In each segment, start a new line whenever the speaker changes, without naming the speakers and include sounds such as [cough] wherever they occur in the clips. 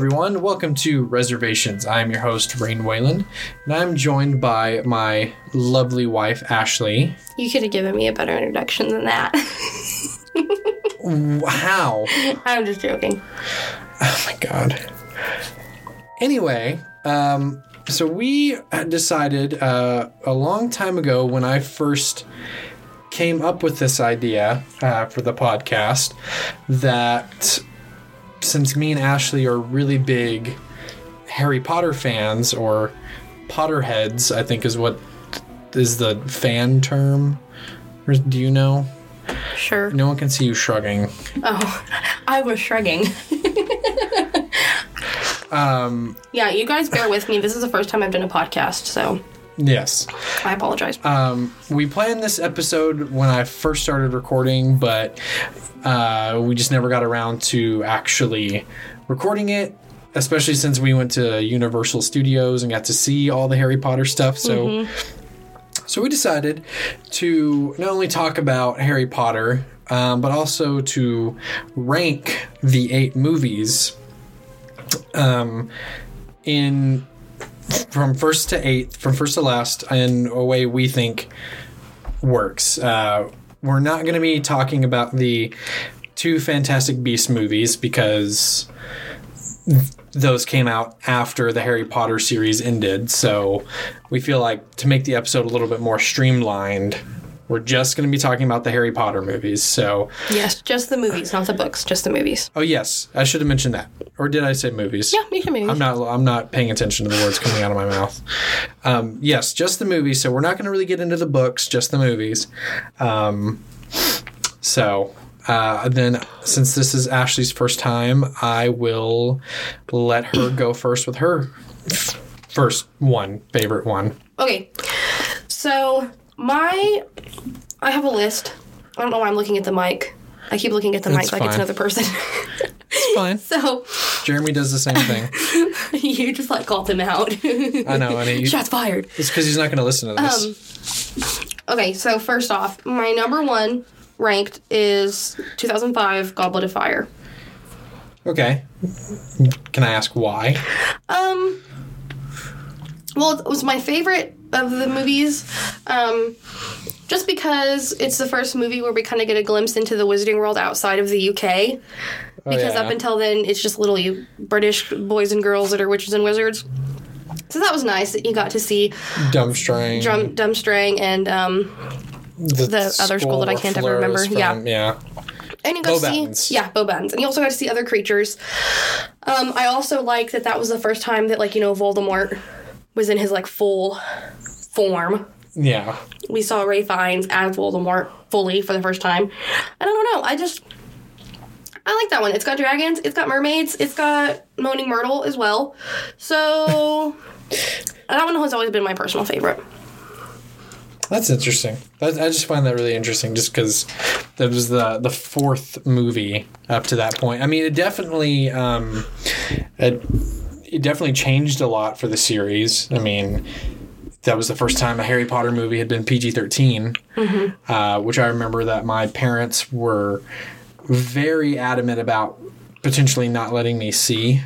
everyone. Welcome to Reservations. I'm your host, Rain Wayland, and I'm joined by my lovely wife, Ashley.
You could have given me a better introduction than that.
How?
I'm just joking.
Oh my god. Anyway, um, so we decided uh, a long time ago when I first came up with this idea uh, for the podcast that since me and Ashley are really big Harry Potter fans or Potterheads, I think is what is the fan term. Do you know?
Sure.
No one can see you shrugging.
Oh, I was shrugging. [laughs]
Um,
yeah, you guys bear with me. This is the first time I've done a podcast, so
yes.
I apologize.
Um, we planned this episode when I first started recording, but uh, we just never got around to actually recording it. Especially since we went to Universal Studios and got to see all the Harry Potter stuff. So, so we decided to not only talk about Harry Potter, um, but also to rank the eight movies um, in from first to eighth, from first to last, in a way we think works. Uh, we're not going to be talking about the two Fantastic Beast movies because those came out after the Harry Potter series ended. So we feel like to make the episode a little bit more streamlined, we're just going to be talking about the Harry Potter movies. So,
yes, just the movies, not the books, just the movies.
oh yes, I should have mentioned that, or did I say movies?
Yeah, you can movies.
I'm not. I'm not paying attention to the words coming out of my mouth. Um, yes, just the movies. So we're not going to really get into the books, just the movies. Um, so uh, then, since this is Ashley's first time, I will let her go first with her first one favorite one.
Okay, so my, I have a list. I don't know why I'm looking at the mic. I keep looking at the mic like it's another person. [laughs]
It's fine.
so
Jeremy does the same thing. [laughs]
you just like called him out.
I know, and he, [laughs]
Shots fired.
it's because he's not going to listen to this.
Okay, so first off, my number one ranked is 2005 Goblet of Fire.
okay. Can I ask why?
Um, well, it was my favorite of the movies, um, just because it's the first movie where we kind of get a glimpse into the wizarding world outside of the UK. Because
yeah.
up until then, it's just little you British boys and girls that are witches and wizards. So that was nice that you got to see
Durmstrang.
Drum, Durmstrang and um, the other school that I can't ever remember.
was
Yeah.
yeah.
and you got to
Beauxbatons.
see yeah Beauxbatons, and you also got to see other creatures. Um, I also like that that was the first time that like you know Voldemort was in his like full form.
Yeah.
We saw Ralph Fiennes as Voldemort fully for the first time. And I don't know, I just I like that one. It's got dragons, it's got mermaids, it's got Moaning Myrtle as well. So [laughs] that one has always been my personal favorite.
That's interesting. That, I just find that really interesting, just because that was the the fourth movie up to that point. I mean, it definitely um, it, it definitely changed a lot for the series. I mean, that was the first time a Harry Potter movie had been PG 13 uh, which I remember that my parents were very adamant about potentially not letting me see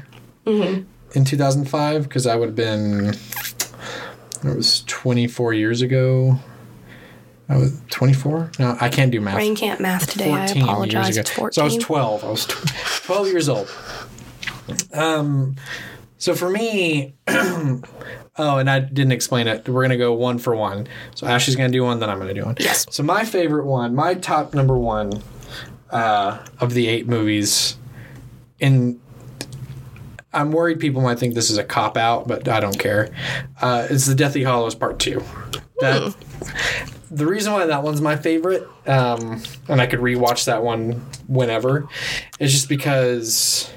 in 2005 because I would have been it was 24 years ago. I was 24. No, I can't do math.
Rain can't math today. I apologize.
years ago.
14.
So I was 12. I was 12 years old. Um, so for me, [clears throat] oh, and I didn't explain it. We're gonna go one for one. So Ashley's gonna do one, then I'm gonna do one.
Yes.
So my favorite one, my top number one uh, of the eight movies, in I'm worried people might think this is a cop out, but I don't care. Uh, it's the Deathly Hallows Part Two. That the reason why that one's my favorite, um, and I could rewatch that one whenever, is just because.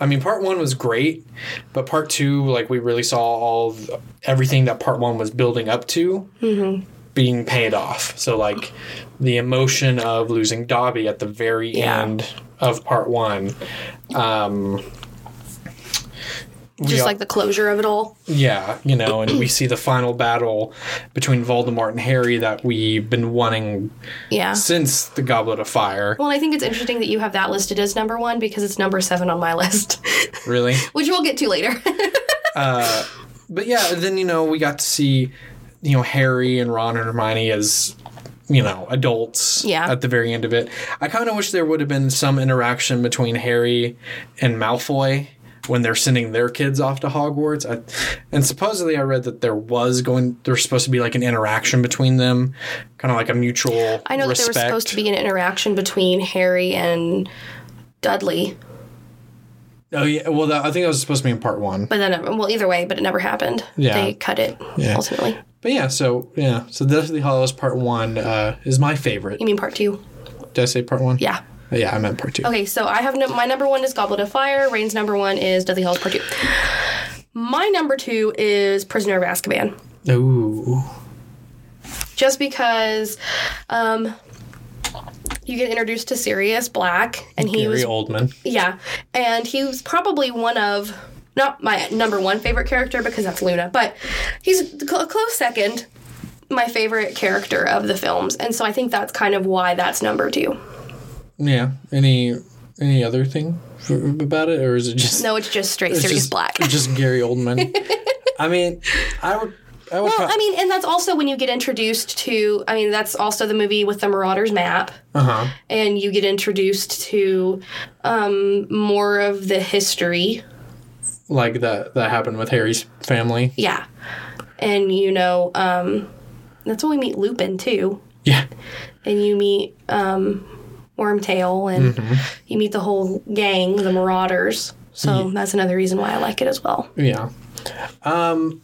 I mean, part one was great, but part two, like we really saw all of everything that part one was building up to being paid off. So, like the emotion of losing Dobby at the very
Yeah.
end of part one, um,
just
all-
like the closure of it all.
Yeah, you know, and we see the final battle between Voldemort and Harry that we've been wanting
Yeah.
since the Goblet of Fire.
Well, I think it's interesting that you have that listed as number one because it's number seven on my list, [laughs]
Really?
which we'll get to later. [laughs]
Uh, but yeah, then you know we got to see, you know, Harry and Ron and Hermione as, you know, adults.
Yeah.
At the very end of it, I kind of wish there would have been some interaction between Harry and Malfoy when they're sending their kids off to Hogwarts. I, and supposedly, I read that there was going, there's supposed to be like an interaction between them, kind of like a mutual.
I know
respect.
that there was supposed to be an interaction between Harry and Dudley,
Oh yeah, well, that, I think that was supposed to be in part one.
but then, it- well, either way, but it never happened.
Yeah.
They cut it
Yeah.
ultimately.
But yeah, so yeah, so Deathly Hallows Part One uh, is my favorite.
You mean part two?
Did I say Part One?
Yeah.
Yeah, I meant Part Two.
Okay, so I have no, my number one is Goblet of Fire. Rain's number one is Deathly Hallows Part Two. My number two is Prisoner of Azkaban.
Ooh.
just because um, you get introduced to Sirius Black, and he
Gary
was
Oldman.
yeah, and he was probably one of not my number one favorite character because that's Luna, but he's a close second. My favorite character of the films, and so I think that's kind of why that's number two.
Yeah. Any any other thing for, about it, or is it just
No, it's just straight
it's
Sirius
just,
Black.
Just Gary Oldman. [laughs] I mean, I would. I would.
Well,
pro-
I mean, and that's also when you get introduced to. I mean, that's also the movie with the Marauders map.
uh huh.
and you get introduced to um, more of the history.
Like that that happened with Harry's family.
Yeah. And you know, um, that's when we meet Lupin too.
Yeah.
And you meet um, Wormtail and you meet the whole gang, the Marauders. So that's another reason why I like it as well.
Yeah. Um,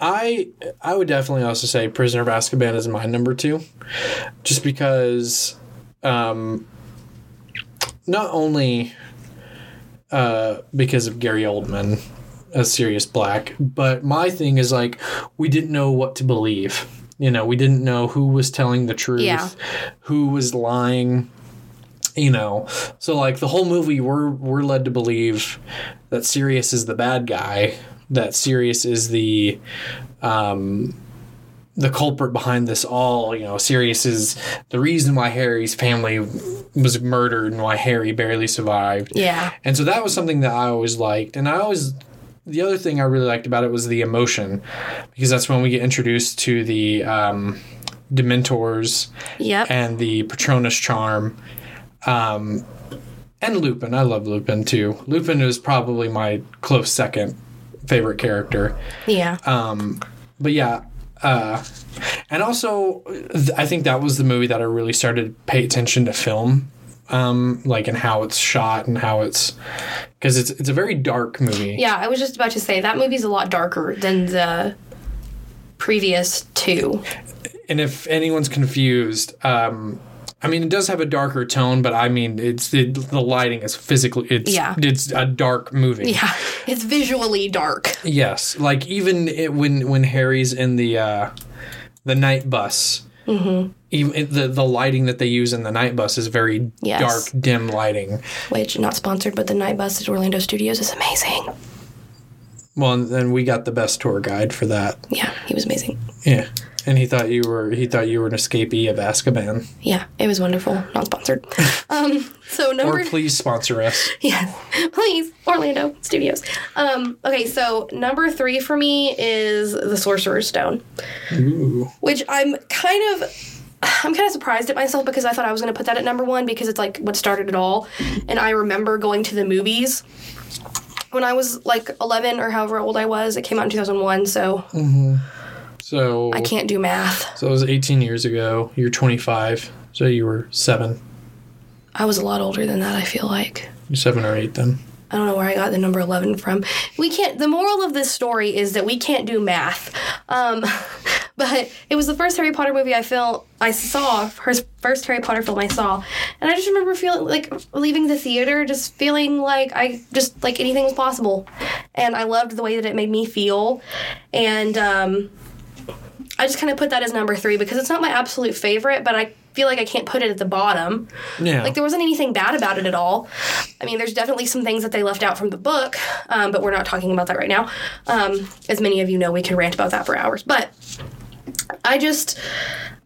I I would definitely also say Prisoner of Azkaban is my number two, just because, um, not only uh, because of Gary Oldman as Sirius Black, but my thing is like we didn't know what to believe. You know, we didn't know who was telling the truth,
Yeah.
who was lying. You know, so like the whole movie, we're we're led to believe that Sirius is the bad guy, that Sirius is the um, the culprit behind this all. You know, Sirius is the reason why Harry's family was murdered and why Harry barely survived.
Yeah.
And so that was something that I always liked. And I always, the other thing I really liked about it was the emotion, because that's when we get introduced to the um, Dementors
Yep.
and the Patronus charm. Um, and Lupin. I love Lupin too. Lupin is probably my close second favorite character.
yeah.
Um, but yeah, uh, and also th- I think that was the movie that I really started to pay attention to film, um, like and how it's shot and how it's because it's it's a very dark movie.
yeah, I was just about to say that movie's a lot darker than the previous two.
And if anyone's confused, um, I mean it does have a darker tone, but I mean it's it, the lighting is physically it's
Yeah.
it's a dark movie.
Yeah. It's visually dark.
Yes, like even it, when when Harry's in the uh, the night bus,
Mm-hmm.
even the the lighting that they use in the night bus is very
Yes.
dark, dim lighting.
which not sponsored, but the night bus at Orlando Studios is amazing.
Well, and then we got the best tour guide for that.
Yeah, he was amazing.
Yeah, and he thought you were he thought you were an escapee of Azkaban.
Yeah, it was wonderful. Not sponsored. [laughs] um, so number
Or please sponsor us. [laughs]
yes, please Orlando Studios. Um, okay, so number three for me is the Sorcerer's Stone,
Ooh.
which I'm kind of. I'm kind of surprised at myself because I thought I was going to put that at number one because it's like what started it all. And I remember going to the movies when I was like 11 or however old I was. It came out in 2001, so
So
I can't do math.
so it was 18 years ago. You're 25, so you were seven,
I was a lot older than that, I feel like.
You're seven or eight then.
I don't know where I got the number 11 from. We can't, the moral of this story is that we can't do math. Um, [laughs] but it was the first Harry Potter movie I feel I saw, first, first Harry Potter film I saw. And I just remember feeling like leaving the theater, just feeling like I just, like anything was possible. And I loved the way that it made me feel. And, um, I just kind of put that as number three because it's not my absolute favorite, but I feel like I can't put it at the bottom.
Yeah.
Like there wasn't anything bad about it at all. I mean, there's definitely some things that they left out from the book, um, but we're not talking about that right now. Um, as many of you know, we can rant about that for hours. But I just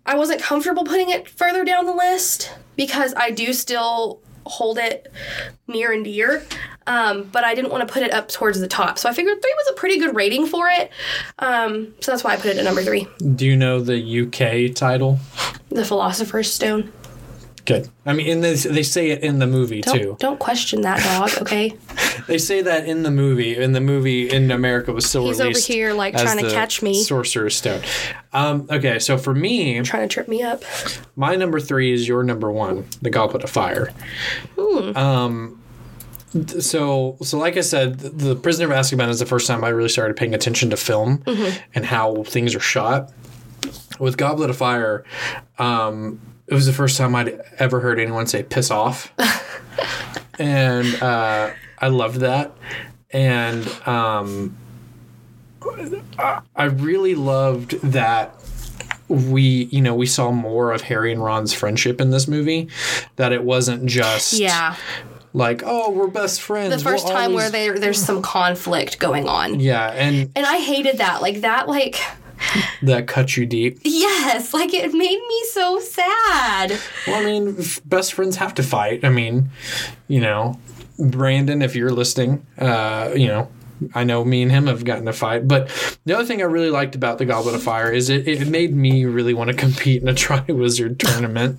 I wasn't comfortable putting it further down the list because I do still hold it near and dear. Um, but I didn't want to put it up towards the top. So I figured three was a pretty good rating for it. Um, so that's why I put it at number three.
Do you know the UK title?
The Philosopher's Stone.
Good. I mean, and they, they say it in the movie
Don't,
too.
don't question that dog, okay? [laughs]
They say that in the movie. In the movie in America was still
He's over
released.
here, like, trying to catch me.
Sorcerer's Stone. Um, okay, so for me,
Trying to trip me up.
my number three is your number one, the Goblet of Fire. Um, so so like I said, th- the Prisoner of Azkaban is the first time I really started paying attention to film and how things are shot. With Goblet of Fire, um, it was the first time I'd ever heard anyone say "piss off," [laughs] and uh, I loved that. And um, I- I really loved that we you know we saw more of Harry and Ron's friendship in this movie that it wasn't just
Yeah.
like oh we're best friends
The 1st
We'll
time where there, there's some conflict going on.
yeah and
And I hated that. Like, that, like, [laughs]
that cut you deep
yes, like, it made me so sad.
well I mean best friends have to fight I mean you know Brandon if you're listening uh you know I know me and him have gotten a fight, but the other thing I really liked about the Goblet of Fire is it, it made me really want to compete in a [laughs] Triwizard tournament.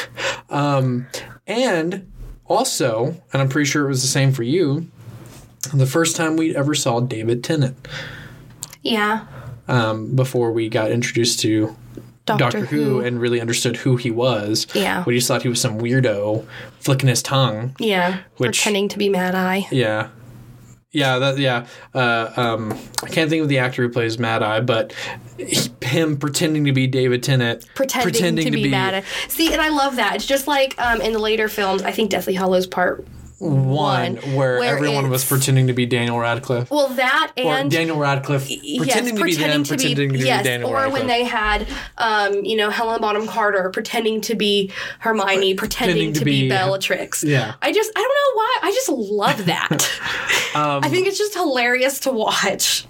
[laughs] um, and also, and I'm pretty sure it was the same for you, the first time we ever saw David Tennant
Yeah.
Um, before we got introduced to
Doctor,
Doctor Who and really understood who he was.
Yeah.
We just thought he was some weirdo flicking his tongue.
Yeah.
Which-
Pretending to be Mad Eye.
Yeah. Yeah, that yeah. Uh, um, I can't think of the actor who plays Mad Eye, but he, him pretending to be David Tennant,
Pretending, to, be, Mad Eye. See, and I love that. It's just like um, in the later films, I think Deathly Hallows Part
one,
one,
where,
where
everyone was pretending to be Daniel Radcliffe,
Well, that
or
and
Daniel Radcliffe pretending to be them, pretending to be
yes,
Daniel
or
Radcliffe.
when they had, um, you know, Helen Bonham Carter pretending to be Hermione, pretending, to, be, Bellatrix.
Yeah.
I just, I don't know why, I just love [laughs] that.
Um,
I think it's just hilarious to watch.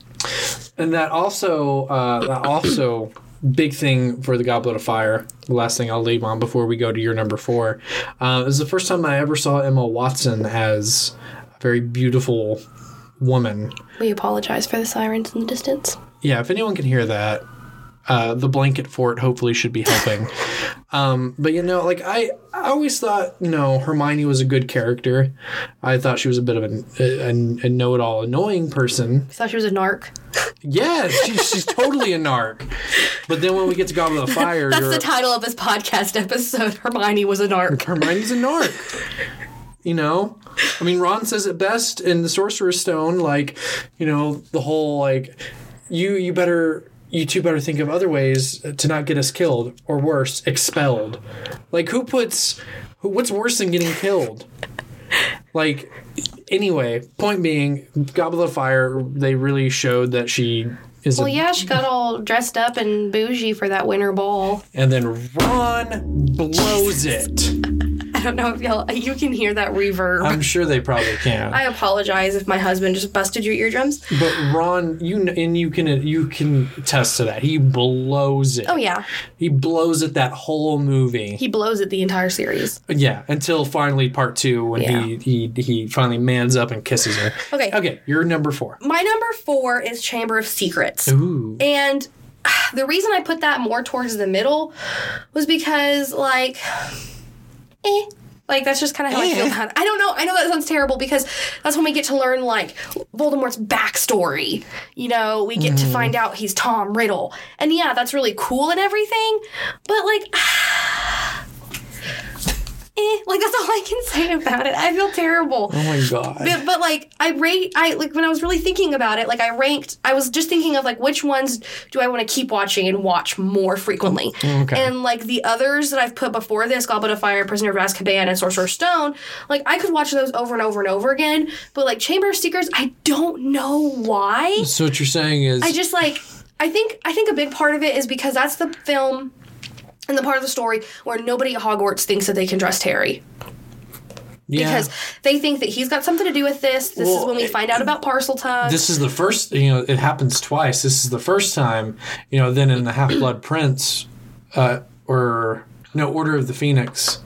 And that also, uh, that also big thing for the Goblet of Fire. The last thing I'll leave on before we go to your number four uh, is the first time I ever saw Emma Watson as a very beautiful woman.
We apologize for the sirens in the distance.
Yeah, if anyone can hear that, uh, the blanket fort hopefully should be helping. [laughs] um, but you know, like I, I always thought, you know, Hermione was a good character. I thought she was a bit of an, a, a know-it-all, annoying person.
I thought she was a narc.
Yeah, she, she's totally a narc. But then when we get to Goblet of the Fire,
That's the title of this podcast episode. Hermione was a narc.
Hermione's a narc. You know, I mean, Ron says it best in the Sorcerer's Stone. Like, you know, the whole like, you you better you two better think of other ways to not get us killed or worse, expelled. Like, who puts who? What's worse than getting killed? Like, anyway, point being, Goblet of Fire. They really showed that she is
Well,
a
yeah, she got all dressed up and bougie for that winter ball.
and then Ron blows it.
I don't know if y'all you can hear that reverb.
I'm sure they probably can.
I apologize if my husband just busted your eardrums.
but Ron, you and you can you can attest to that. He blows it.
Oh yeah,
He blows it that whole movie.
he blows it the entire series.
yeah, until finally part two when he, he he finally mans up and kisses her.
Okay.
Okay, you're number four.
My number four is Chamber of Secrets.
Ooh.
And [sighs] the reason I put that more towards the middle was because, like, eh. Like, that's just kind of how I feel
Eh.
about it. I don't know. I know that sounds terrible because that's when we get to learn, like, Voldemort's backstory. You know, we get to find out he's Tom Riddle. And yeah, that's really cool and everything. But, like, [sighs] eh. Like, that's all I can say about it. I feel terrible.
Oh my god.
But, but like I rate I like when I was really thinking about it, like I ranked I was just thinking of like which ones do I want to keep watching and watch more frequently.
Okay.
And like the others that I've put before this, Goblet of Fire, Prisoner of Azkaban, and Sorcerer's Stone, like I could watch those over and over and over again. But like Chamber of Secrets, I don't know why.
so what you're saying is
I just like I think I think a big part of it is because that's the film in the part of the story where nobody at Hogwarts thinks that they can trust Harry
Yeah.
because they think that he's got something to do with this. This
Well,
is when we find out about Parseltongue.
this is the first you know it happens twice this is the first time you know then in the half-blood prince uh or no order of the phoenix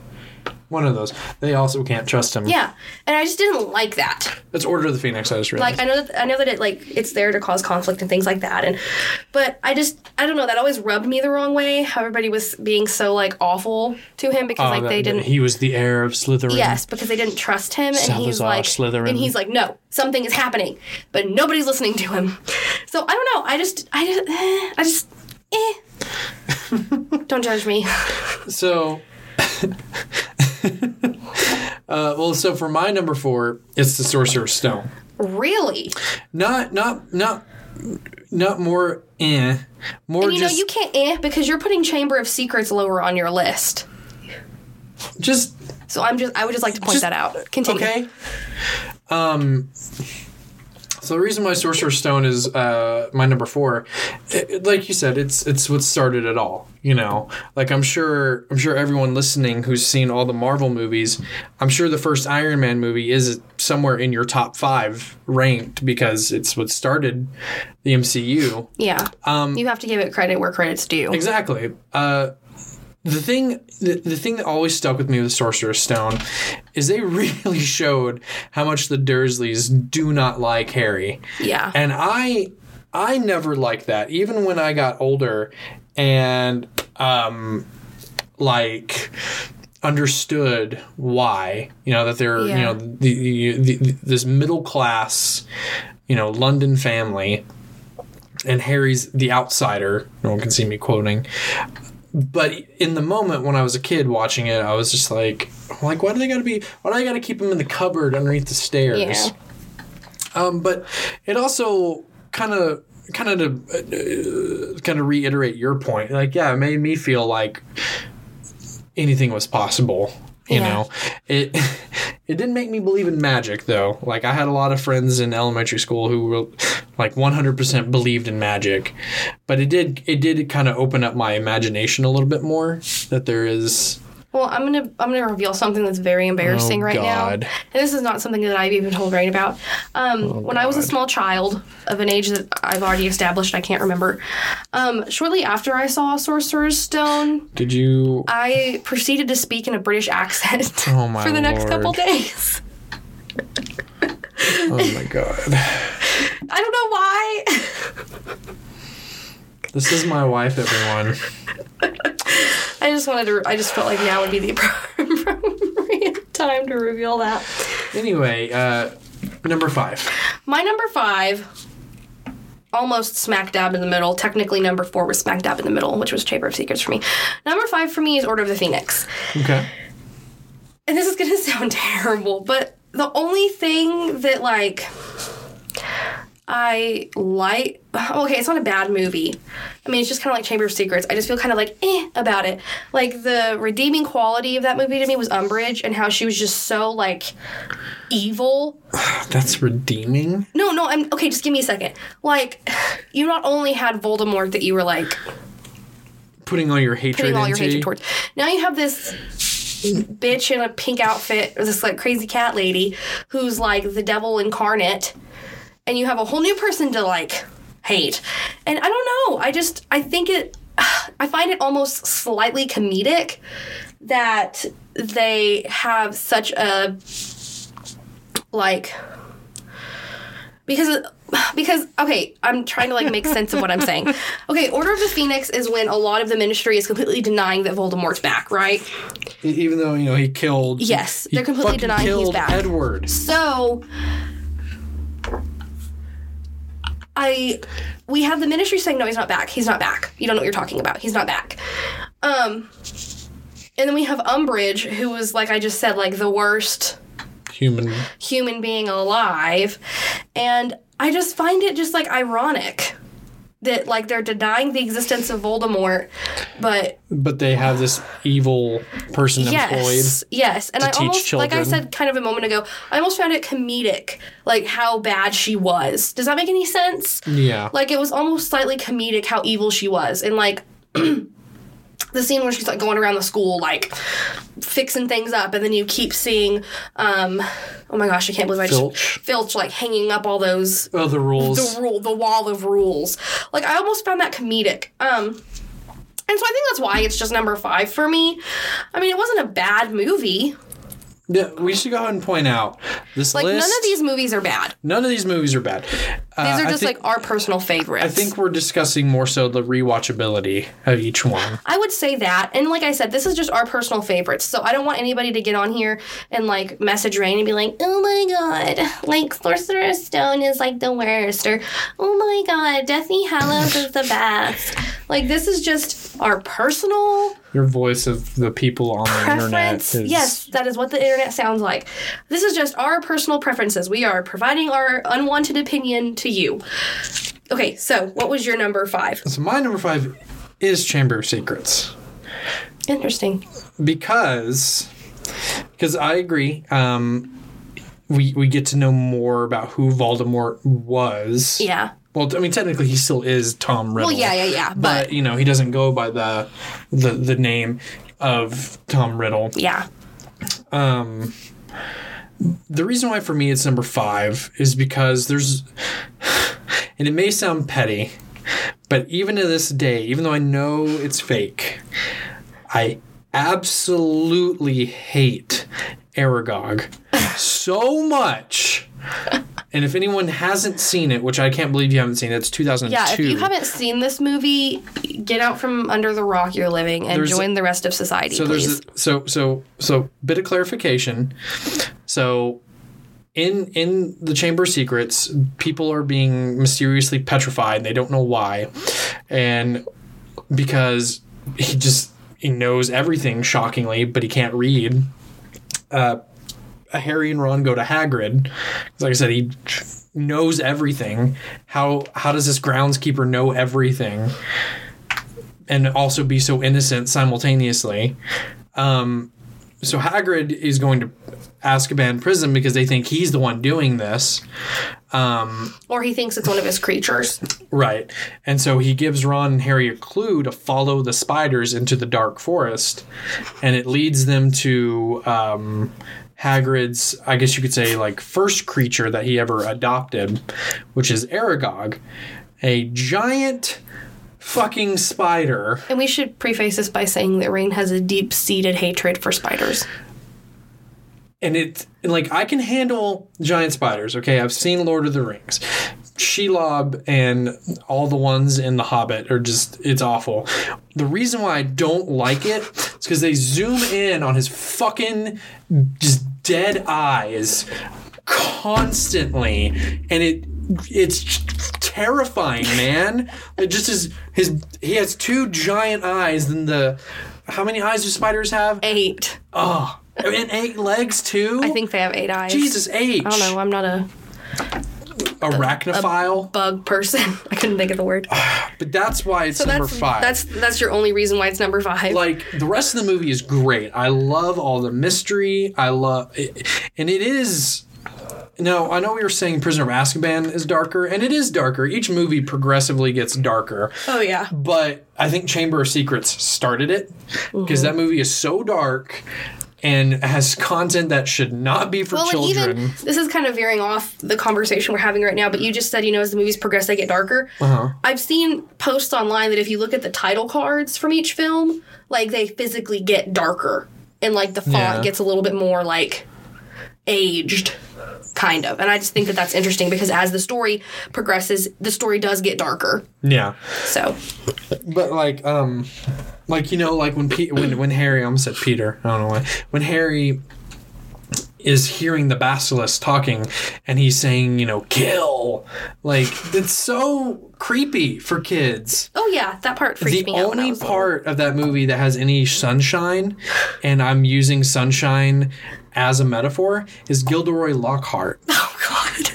one of those they also can't trust him
yeah, and I just didn't like that.
it's order of the phoenix i just realized
Like I know that I know that it like it's there to cause conflict and things like that, and but I just I don't know that always rubbed me the wrong way. How everybody was being so like awful to him because
Oh,
like
that-
they didn't.
he was the heir of slytherin
Yes, because they didn't trust him, and he's like,
Slytherin.
and he's like, no, something is happening, but nobody's listening to him. So I don't know. I just, I just, eh, I just, eh. [laughs] don't judge me.
so [laughs] [laughs] uh well so for my number four it's the sorcerer's stone
Really?
not not not not more eh more
And you
just
know, you can't eh because you're putting Chamber of Secrets lower on your list.
just
So I'm just, I would just like to point
Just-
that out. Continue.
Okay. Um. So the reason why Sorcerer's Stone is uh, my number four, it- like you said, it's it's what started it all. You know, like I'm sure I'm sure everyone listening who's seen all the Marvel movies, I'm sure the first Iron Man movie is somewhere in your top five ranked because it's what started the MCU.
Yeah.
Um,
you have to give it credit where credit's due.
Exactly. Uh, the thing, the, the thing that always stuck with me with Sorcerer's Stone is they [laughs] really showed how much the Dursleys do not like Harry,
Yeah.
and I, I never liked that. Even when I got older, and um, like understood why you know that they're
Yeah.
you know the, the, the this middle class you know London family and Harry's the outsider. No one can see me quoting. But in the moment when I was a kid watching it, I was just like, like, why do they got to be? Why do I got to keep him in the cupboard underneath the stairs?
Yeah.
Um, but it also kind of, kind of, to uh, kind of reiterate your point. Like, yeah, it made me feel like anything was possible. You
Yeah.
know, it [laughs] it didn't make me believe in magic though. Like I had a lot of friends in elementary school who were like 100% believed in magic, but it did it did kind of open up my imagination a little bit more that there is
Well, I'm gonna I'm gonna reveal something that's very embarrassing
Oh,
right
God.
now. And this is not something that I've even told Rain about. Um, when I was a small child of an age that I've already established, I can't remember. Um, shortly after I saw Sorcerer's Stone,
Did you
I proceeded to speak in a British accent [laughs]
Oh,
for the next
Lord.
couple days.
Oh my god.
I don't know why.
This is my wife everyone.
I just wanted to. I just felt like now would be the [laughs] appropriate time to reveal that.
Anyway, uh number 5.
My number five, almost smack dab in the middle. Technically, number four was smack dab in the middle, which was Chamber of Secrets for me. Number five for me is Order of the Phoenix.
Okay.
And this is gonna [laughs] sound terrible, but the only thing that, like, I like. Okay, it's not a bad movie. I mean, it's just kind of like Chamber of Secrets. I just feel kind of like eh about it. Like the redeeming quality of that movie to me was Umbridge and how she was just so like evil [sighs]
That's redeeming.
No, no, I'm okay, just give me a second. Like, you not only had Voldemort that you were like
Putting all your hatred
putting all your hatred towards. Now you have this bitch in a pink outfit, or this like crazy cat lady who's like the devil incarnate, and you have a whole new person to like hate. And I don't know. I just I think it [sighs] I find it almost slightly comedic that they have such a like because because okay i'm trying to like make sense of what i'm saying [laughs] okay order of the phoenix is when a lot of the ministry is completely denying that voldemort's back right
even though you know he killed
Yes,
he
they're completely
fucking
denying he's
killed
back.
Edward.
so i we have the ministry saying no he's not back he's not back you don't know what you're talking about he's not back um and then we have umbridge who was like i just said like the worst
Human.
human being alive. And I just find it just like ironic that like they're denying the existence of Voldemort, but
But they have this evil person
yes,
employed.
yes. And I
teach
almost like I said kind of a moment ago, I almost found it comedic, like how bad she was. Does that make any sense?
Yeah.
Like it was almost slightly comedic how evil she was, and like. [clears throat] the scene where she's like going around the school like fixing things up and then you keep seeing um oh my gosh i can't believe i
Filch.
just filch like hanging up all those
Oh, the rules.
the rule the wall of rules like i almost found that comedic um and so i think that's why it's just number five for me i mean it wasn't a bad movie
yeah, we should go ahead and point out this
like
list.
none of these movies are bad
none of these movies are bad. Uh,
these are
I
just
think-
like our personal favorites
I think we're discussing more so the rewatchability of each one.
I would say that. And like I said, this is just our personal favorites. So I don't want anybody to get on here and like message Rain and be like, oh my god, like Sorcerer's Stone is like the worst. Or, oh my god, Deathly Hallows is the best. Like, this is just our personal
Your voice of the people on the internet
preference.
is
Yes, that is what the internet sounds like. This is just our personal preferences. We are providing our unwanted opinion to you. Okay, so what was your number five?
So my number five is Chamber of Secrets
Interesting.
because because I agree. Um, we we get to know more about who Voldemort was.
Yeah.
Well, I mean, technically, he still is Tom Riddle.
Well, yeah, yeah, yeah.
But,
But,
you know, he doesn't go by the the the name of Tom Riddle.
yeah.
Um, the reason why for me it's number five is because there's, and it may sound petty, but even to this day, even though I know it's fake, I absolutely hate Aragog [laughs] so much. And if anyone hasn't seen it, which I can't believe you haven't seen it, it's 2002.
Yeah, if you haven't seen this movie, get out from under the rock you're living and
There's-
join the rest of society,
so
please.
there's a, so so so bit of clarification. So in in the Chamber of Secrets, people are being mysteriously petrified. And they don't know why, and because he just he knows everything shockingly, but he can't read. Uh, Harry and Ron go to Hagrid. Like I said, he knows everything. How how does this groundskeeper know everything? and also be so innocent simultaneously. Um, so Hagrid is going to Azkaban prison because they think he's the one doing this. Um,
or he thinks it's one of his creatures.
right. And so he gives Ron and Harry a clue to follow the spiders into the dark forest. And it leads them to um, Hagrid's, I guess you could say, like first creature that he ever adopted, which is Aragog, a giant fucking spider.
And we should preface this by saying that Rain has a deep seated hatred for spiders.
and it and like I can handle giant spiders. Okay, I've seen Lord of the Rings. Shelob and all the ones in The Hobbit are just it's awful. The reason why I don't like it is because they zoom in on his fucking just dead eyes constantly, and it it's terrifying, man. It just is his he has two giant eyes. Then the how many eyes do spiders have?
Eight.
Oh, and eight legs too.
I think they have eight eyes.
Jesus H.
I don't know. I'm not a
Arachnophile.
bug person. [laughs] I couldn't think of the word. [sighs]
but that's why it's
So
number
that's
five.
that's that's your only reason why it's number five.
like the rest of the movie is great. I love all the mystery. I love it, and it is. No, I know we were saying Prisoner of Azkaban is darker, and it is darker. Each movie progressively gets darker.
oh yeah.
But I think Chamber of Secrets started it because mm-hmm. that movie is so dark and has content that should not be for
Well,
children.
even this is kind of veering off the conversation we're having right now, but you just said, you know, as the movies progress, they get darker.
Uh-huh.
I've seen posts online that if you look at the title cards from each film, like they physically get darker, and like the font
Yeah.
gets a little bit more like aged, kind of. And I just think that that's interesting because as the story progresses, the story does get darker.
yeah.
So
But like, um, like you know, like when Pe- when when Harry, I almost said Peter. I don't know why. When Harry is hearing the basilisk talking, and he's saying, you know, kill. Like it's so creepy for kids.
Oh yeah, that part freaked
The
me out. when I
only
was little.
part of that movie that has any sunshine, and I'm using sunshine as a metaphor, is Gilderoy Lockhart. [laughs]
Oh god.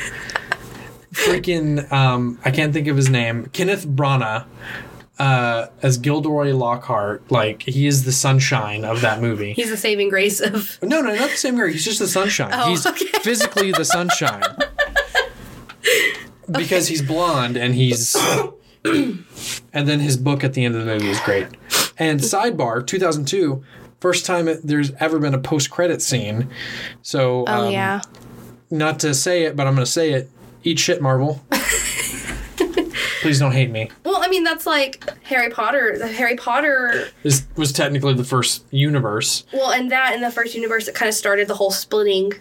freaking um I can't think of his name. Kenneth Branagh uh as Gilderoy Lockhart. Like he is the sunshine of that movie.
He's the saving grace of.
no, no, not the same guy. He's just the sunshine.
Oh,
he's
okay. [laughs]
physically the sunshine. Because he's blonde and he's [clears throat] and then his book at the end of the movie is great. And sidebar, 2002, first time it, there's ever been a post credit scene. So,
Oh
um,
yeah.
not to say it, but I'm going to say it. Eat shit, Marvel. [laughs] Please don't hate me.
Well, I mean that's like Harry Potter. The Harry Potter.
This was technically the first universe.
Well, and that in the first universe, it kind of started the whole splitting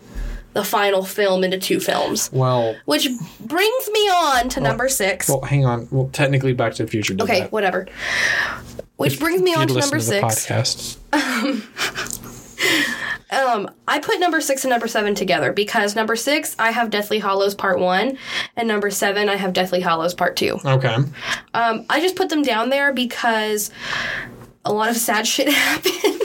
the final film into two films,
Well,
which brings me on to number six.
well, hang on. Well, technically, Back to the Future
okay,
that.
whatever. Which brings me on to number
to
six.
podcast. [laughs]
Um, I put number six and number seven together because number six I have Deathly Hallows Part One, and number seven I have Deathly Hallows Part Two.
Okay.
Um, I just put them down there because a lot of sad [laughs] shit happens.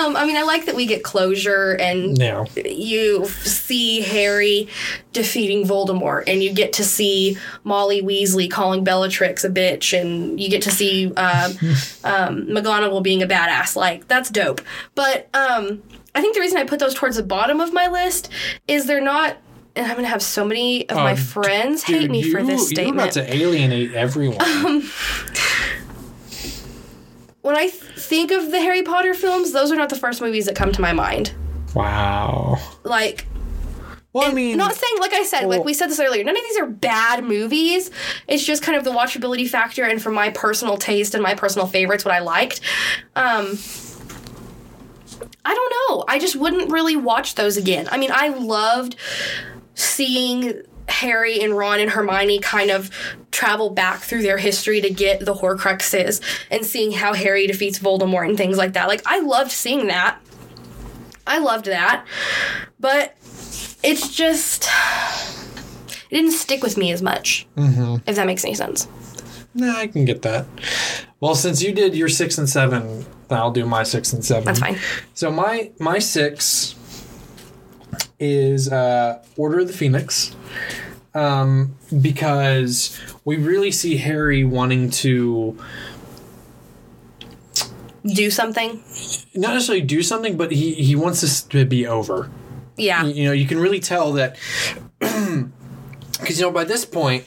Um, I mean, I like that we get closure and you see Harry defeating Voldemort, and you get to see Molly Weasley calling Bellatrix a bitch, and you get to see um, [laughs] um, McGonagall being a badass. Like that's dope. But um, I think the reason I put those towards the bottom of my list is they're not. And I'm gonna have so many of my
Oh,
friends hate
dude,
me for
you-
this
You're about to alienate everyone.
When I th- think of the Harry Potter films, those are not the first movies that come to my mind.
wow.
Like
Well, I mean,
not saying like I said,
well-
like we said this earlier, none of these are bad movies. It's just kind of the watchability factor and for my personal taste and my personal favorites, what I liked. Um I don't know. I just wouldn't really watch those again. I mean, I loved seeing Harry and Ron and Hermione kind of travel back through their history to get the Horcruxes and seeing how Harry defeats Voldemort and things like that. Like, I loved seeing that. I loved that. But it's just. It didn't stick with me as much. Mm-hmm. If that makes any sense.
nah, I can get that. Well, since you did your six and seven, I'll do my six and seven.
That's fine.
So my my six is uh, Order of the Phoenix, um, because we really see Harry wanting to
Do something.
not necessarily do something, but he he wants this to be over.
Yeah.
you know you can really tell that [clears throat] because you know by this point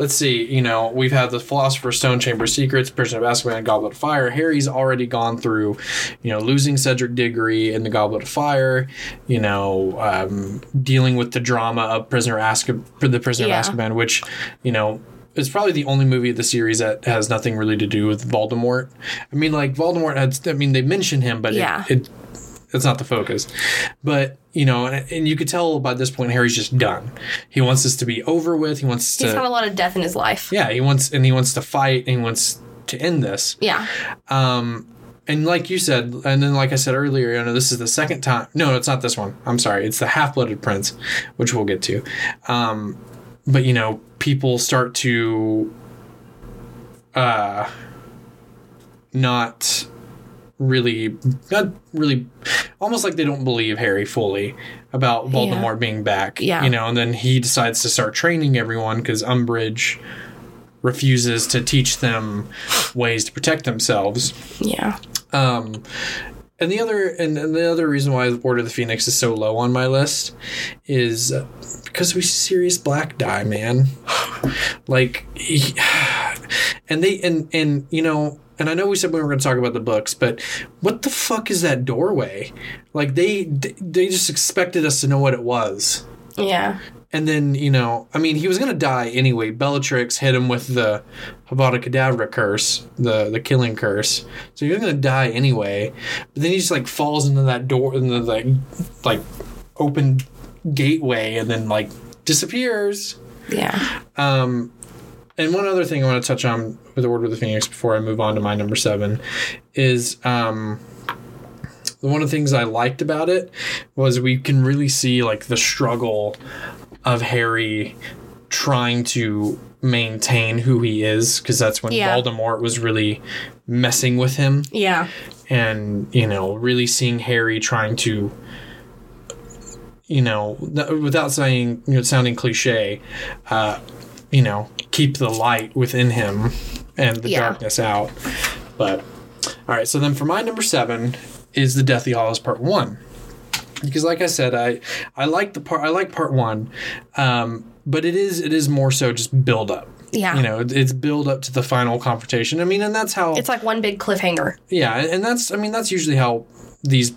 let's see you know we've had the philosopher's stone chamber of secrets prisoner of azkaban goblet of fire harry's already gone through you know losing cedric diggory in the goblet of fire you know um, dealing with the drama of prisoner of Azkaban, the prisoner
Yeah.
of azkaban which you know is probably the only movie of the series that has nothing really to do with Voldemort. I mean, like Voldemort had. I mean, they mention him, but
Yeah.
it, it that's not the focus. But you know, and, and you could tell by this point Harry's just done. He wants this to be over with. He wants to
He's
to,
had a lot of death in his life.
yeah, he wants and he wants to fight and he wants to end this.
Yeah.
Um, and like you said, and then like I said earlier, you know, this is the second time. No, it's not this one. I'm sorry. It's the Half Blooded Prince, which we'll get to. Um, but you know, people start to, uh, not really, not really, almost like they don't believe Harry fully about Voldemort being back.
Yeah.
You know, and then he decides to start training everyone because Umbridge refuses to teach them ways to protect themselves.
Yeah.
Um, and the other and, and the other reason why Order of the Phoenix is so low on my list is because we see Sirius Black die, man. [sighs] like, he, [sighs] and they and and you know. And I know we said we were going to talk about the books, but what the fuck is that doorway? Like they they just expected us to know what it was.
Yeah.
And then, you know, I mean, he was going to die anyway. Bellatrix hit him with the Avada Kedavra curse, the the killing curse. So he was going to die anyway. But then he just like falls into that door, in the like, like open gateway, and then like disappears.
Yeah.
Um, and one other thing I want to touch on with the Order of the Phoenix before I move on to my number seven is um, one of the things I liked about it was we can really see like the struggle of Harry trying to maintain who he is because that's when
Yeah.
Voldemort was really messing with him
Yeah.
and you know really seeing Harry trying to you know without saying you know sounding cliche uh you know keep the light within him and the
Yeah.
darkness out but all right so then for my number 7 is the Deathly Hallows part 1 because like I said I I like the part I like part 1 um but it is it is more so just build up
Yeah.
You know, it's build up to the final confrontation. I mean, and that's how
It's like one big cliffhanger.
yeah, and that's I mean that's usually how these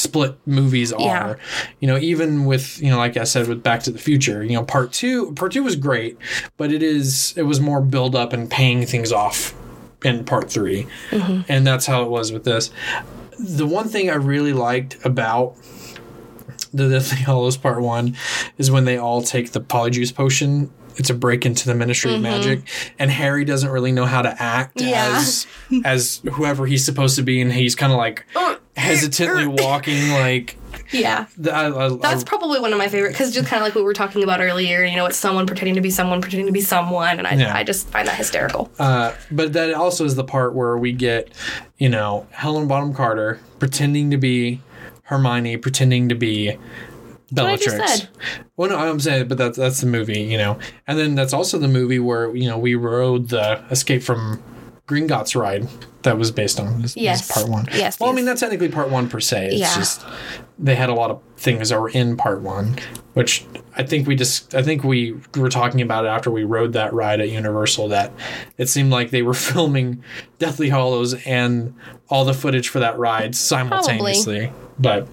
split movies are.
Yeah.
You know, even with you know, like I said, with Back to the Future, you know, part two, part two was great, but it is it was more build up and paying things off in part 3 mm-hmm. and that's how it was with this. The one thing I really liked about the Deathly [laughs] Hallows Part One is when they all take the polyjuice potion. It's a break into the Ministry of mm-hmm. Magic, and Harry doesn't really know how to act
Yeah.
as as whoever he's supposed to be, and he's kind of like hesitantly [laughs] walking, like
Yeah.
I, I,
That's
I-
probably one of my favorite because just kind of like what we were talking about earlier. You know, it's someone pretending to be someone, pretending to be someone, and I,
Yeah.
I just find that hysterical.
Uh, but that also is the part where we get, you know, Helena Bonham Carter pretending to be Hermione, pretending to be
what I
Bellatrix.
just said.
Well, no, I'm saying, but that's that's the movie, you know, and then that's also the movie where you know we rode the Escape from Gringotts ride that was based on this, this
Yes.
part one.
Yes,
Well, I mean that's technically part one per se. It's
Yeah.
just they had a lot of things that were in part one, which I think we just I think we were talking about it after we rode that ride at Universal that it seemed like they were [laughs] filming Deathly Hallows and all the footage for that ride simultaneously. But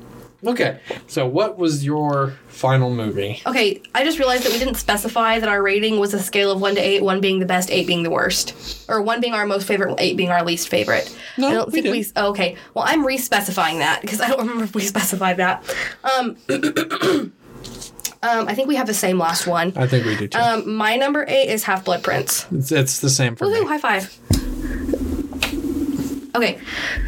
okay, so what was your final movie?
Okay, I just realized that we didn't specify that our rating was a scale of one to eight, one being the best, eight being the worst, or one being our most favorite, eight being our least favorite.
No,
I don't
we
think we.
did.
oh, okay, well, I'm re-specifying that because I don't [laughs] remember if we specified that. Um, [clears throat] um, I think we have the same last one.
I think we do too.
Um, my number eight is Half Blood Prince.
it's, it's the same for
Woohoo!
me.
High five. Okay,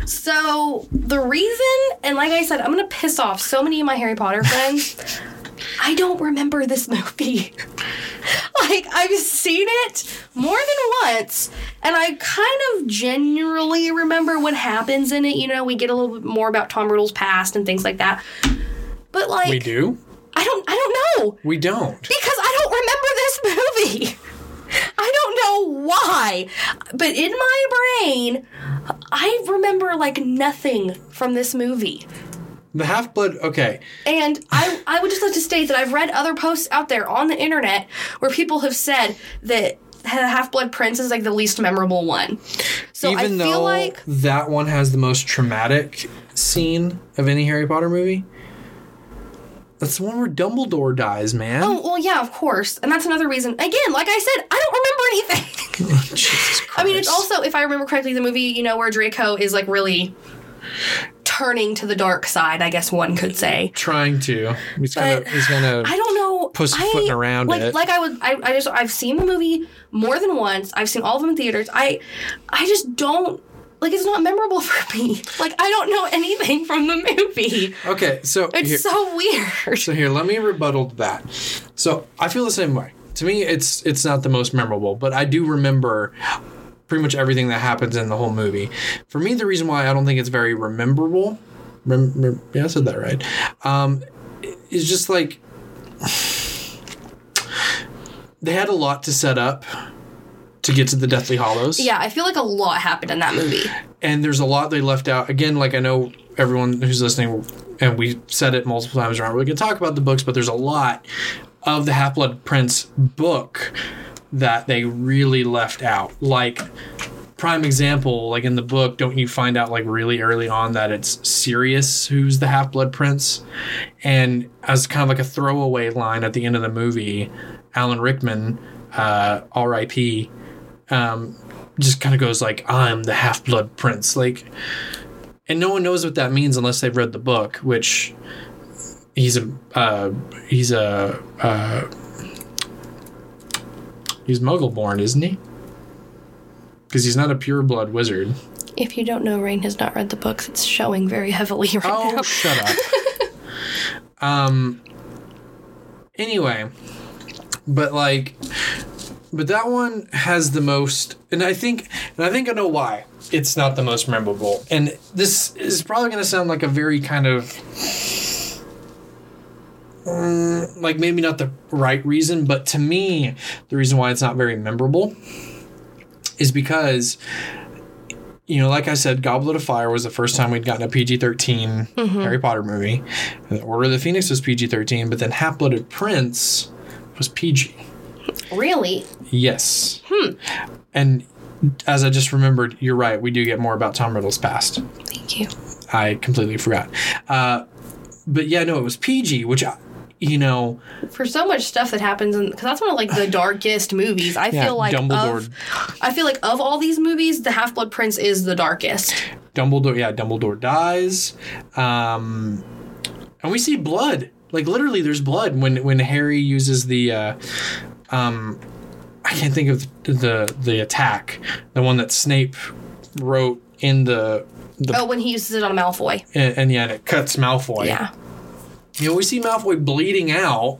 so the reason, and like I said, I'm gonna piss off so many of my Harry Potter friends. [laughs] I don't remember this movie. [laughs] like I've seen it more than once, and I kind of generally remember what happens in it. You know, we get a little bit more about Tom Riddle's past and things like that. But like,
We do?
I don't, I don't know
We don't.
because I don't remember this movie. [laughs] Know why, but in my brain, I remember like nothing from this movie.
The Half Blood, okay.
And [laughs] I, I would just like to state that I've read other posts out there on the internet where people have said that the Half Blood Prince is like the least memorable one. So
Even
I feel
though
like
that one has the most traumatic scene of any Harry Potter movie, that's the one where Dumbledore dies, man.
Oh, well, yeah, of course. And that's another reason. Again, like I said, I don't remember anything. [laughs]
Jesus Christ. [laughs]
I mean, it's also, if I remember correctly, the movie, you know, where Draco is like really turning to the dark side, I guess one could say.
trying to. He's gonna. He's gonna.
I don't know.
Pussyfooting around
like,
it.
Like I would, I, I just, I've seen the movie more than once. I've seen all of them in theaters. I, I just don't. Like it's not memorable [laughs] for me. Like I don't know anything from the movie.
Okay, so
It's
here,
so weird.
so here, let me rebuttal that. So I feel the same way. To me, it's it's not the most memorable, but I do remember pretty much everything that happens in the whole movie. For me, the reason why I don't think it's very rememberable, rem, rem- yeah, I said that right, um, is just like [sighs] they had a lot to set up to get to the Deathly Hallows.
Yeah, I feel like a lot happened in that movie.
and there's a lot they left out. Again, like I know everyone who's listening, and we said it multiple times around. We can talk about the books, but there's a lot of the Half Blood Prince book that they really left out. Like prime example, like in the book, don't you find out like really early on that it's Sirius who's the Half Blood Prince, and as kind of like a throwaway line at the end of the movie, Alan Rickman, uh, R.I.P um, just kind of goes like, "I'm the Half Blood Prince," like, and no one knows what that means unless they've read the book. Which he's a uh, he's a uh, he's Muggle born, isn't he? Because he's not a pure blood wizard.
If you don't know, Rain has not read the books. It's showing very heavily right
Oh,
now.
shut up. [laughs] um. Anyway, but like, but that one has the most, and I think, and I think I know why it's not the most memorable. And this is probably going to sound like a very kind of. mm, Like maybe not the right reason, but to me, the reason why it's not very memorable is because you know, like I said, Goblet of Fire was the first time we'd gotten a PG 13 Harry Potter movie. And Order of the Phoenix was PG 13, but then Half Blooded Prince was PG.
Really?
Yes. Hmm. And as I just remembered, you're right. We do get more about Tom Riddle's past.
Thank you.
I completely forgot. Uh, but yeah, no, it was PG, which I, you know,
For so much stuff that happens, because that's one of like the [sighs] darkest movies. I
Yeah,
feel like
Dumbledore.
of, I feel like of all these movies, the Half Blood Prince is the darkest.
Dumbledore. Yeah, Dumbledore dies, um, and we see blood. Like literally, there's blood when when Harry uses the. Uh, um, I can't think of the the attack, the one that Snape wrote in the the
Oh, when he uses it on Malfoy.
and, and yeah, and it cuts Malfoy.
Yeah,
You always see Malfoy bleeding out.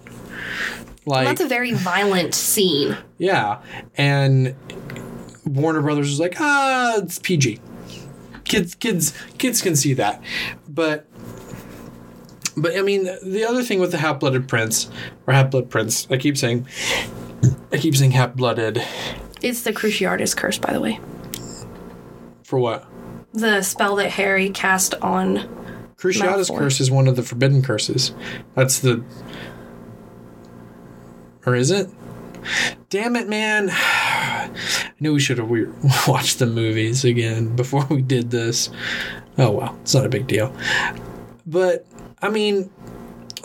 Like
that's a very violent scene.
Yeah, and Warner Brothers was like, ah, it's PG. Kids, kids, kids can see that, but, but I mean, the other thing with the Half Blooded Prince or Half Blood Prince, I keep saying, I keep saying Half Blooded
It's the Cruciatus curse, by the way.
for what?
The spell that Harry cast on.
Cruciatus
Malfoy.
curse is one of the forbidden curses. That's the, or is it? Damn it, man! [sighs] I knew we should have we- [laughs] watched the movies again before we did this. Oh well, it's not a big deal. But I mean,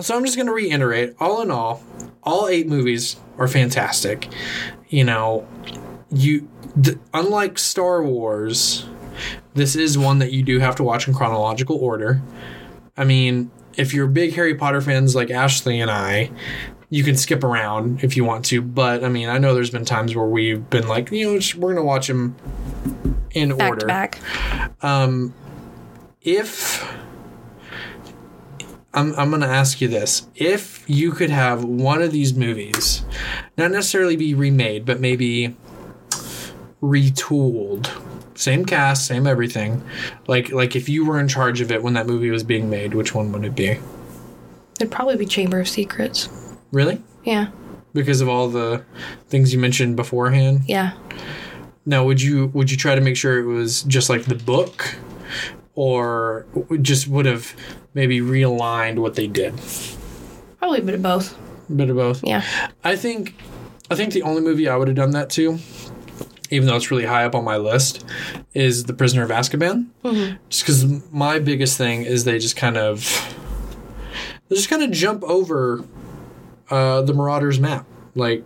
so I'm just going to reiterate. All in all, all eight movies are fantastic. You know, you th- unlike Star Wars, this is one that you do have to watch in chronological order. I mean, if you're big Harry Potter fans like Ashley and I, you can skip around if you want to. But I mean, I know there's been times where we've been like, you know, we're gonna watch them in
Back
order.
to back.
Um, if I'm, I'm gonna ask you this: if you could have one of these movies, not necessarily be remade, but maybe retooled, same cast, same everything, like like if you were in charge of it when that movie was being made, which one would it be?
It'd probably be Chamber of Secrets.
Really?
Yeah.
Because of all the things you mentioned beforehand.
Yeah.
Now, would you would you try to make sure it was just like the book, or just would have maybe realigned what they did?
Probably a bit of both.
A bit of both.
Yeah.
I think I think the only movie I would have done that to, even though it's really high up on my list, is The Prisoner of Azkaban. Just because my biggest thing is they just kind of they just kind of jump over uh, the Marauders map. Like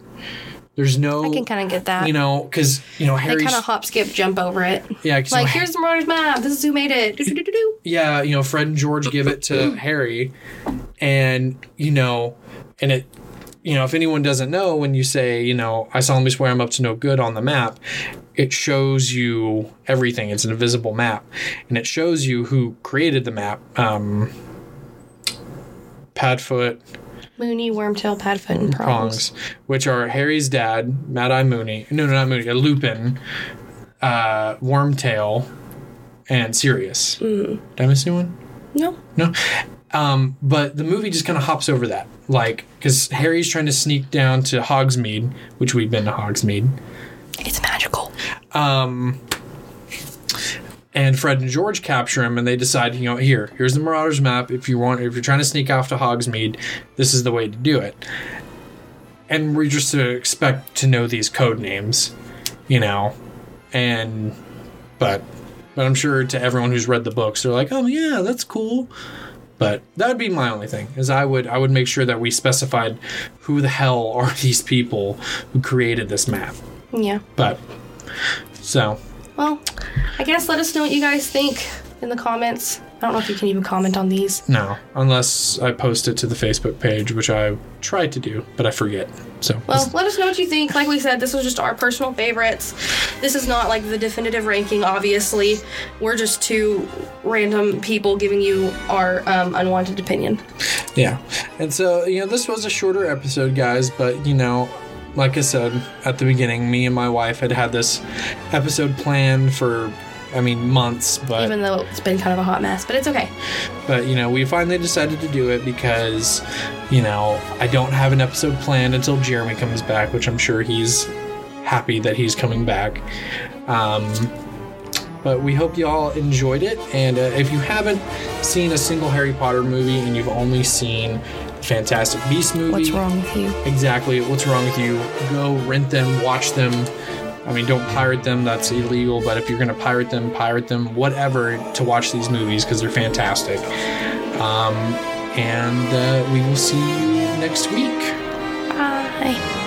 there's no
I can kind of get that.
you know because you know
they kind of hop, skip, jump over it.
Yeah,
Like,
you know,
here's the Marauders map. This is who made it. Do-do-do-do-do.
yeah, you know, Fred and George give it to Harry, and you know, and it, you know, if anyone doesn't know, when you say, you know, I solemnly swear I'm up to no good on the map, it shows you everything. It's an invisible map, and it shows you who created the map. Um, Padfoot,
Moony, Wormtail, Padfoot, and Prongs.
Prongs, which are Harry's dad, Mad Eye Mooney. No, no, not Mooney. uh, Lupin, uh, Wormtail, and Sirius. Did I miss anyone?
No.
No. Um, but the movie just kind of hops over that. Like, because Harry's trying to sneak down to Hogsmeade, which we've been to Hogsmeade.
It's magical.
Um, and Fred and George capture him, and they decide, you know, here, here's the Marauders map. If you want, if you're trying to sneak off to Hogsmeade, this is the way to do it. And we're just to expect to know these code names, you know, and but but I'm sure to everyone who's read the books, they're like, oh yeah, that's cool. But that would be my only thing is I would I would make sure that we specified who the hell are [laughs] these people who created this map.
Yeah.
But so
Well, I guess let us know what you guys think in the comments. I don't know if you can even comment on these.
no, unless I post it to the Facebook page, which I tried to do, but I forget. So
Well, let us know what you think. Like we said, this was just our personal favorites. This is not like the definitive ranking, obviously. We're just two random people giving you our um, unwanted opinion.
yeah, and so you know this was a shorter episode, guys, but you know. Like I said at the beginning, me and my wife had had this episode planned for, I mean, months. But
Even though it's been kind of a hot mess, but it's okay.
but you know we finally decided to do it because you know i don't have an episode planned until jeremy comes back which i'm sure he's happy that he's coming back um, but we hope you all enjoyed it and uh, if you haven't seen a single harry potter movie and you've only seen Fantastic Beast movie.
What's wrong with you?
Exactly. What's wrong with you? Go rent them, watch them. I mean, don't pirate them. That's illegal. But if you're going to pirate them, pirate them, whatever, to watch these movies because they're fantastic. Um, and uh, we will see you next week.
Bye.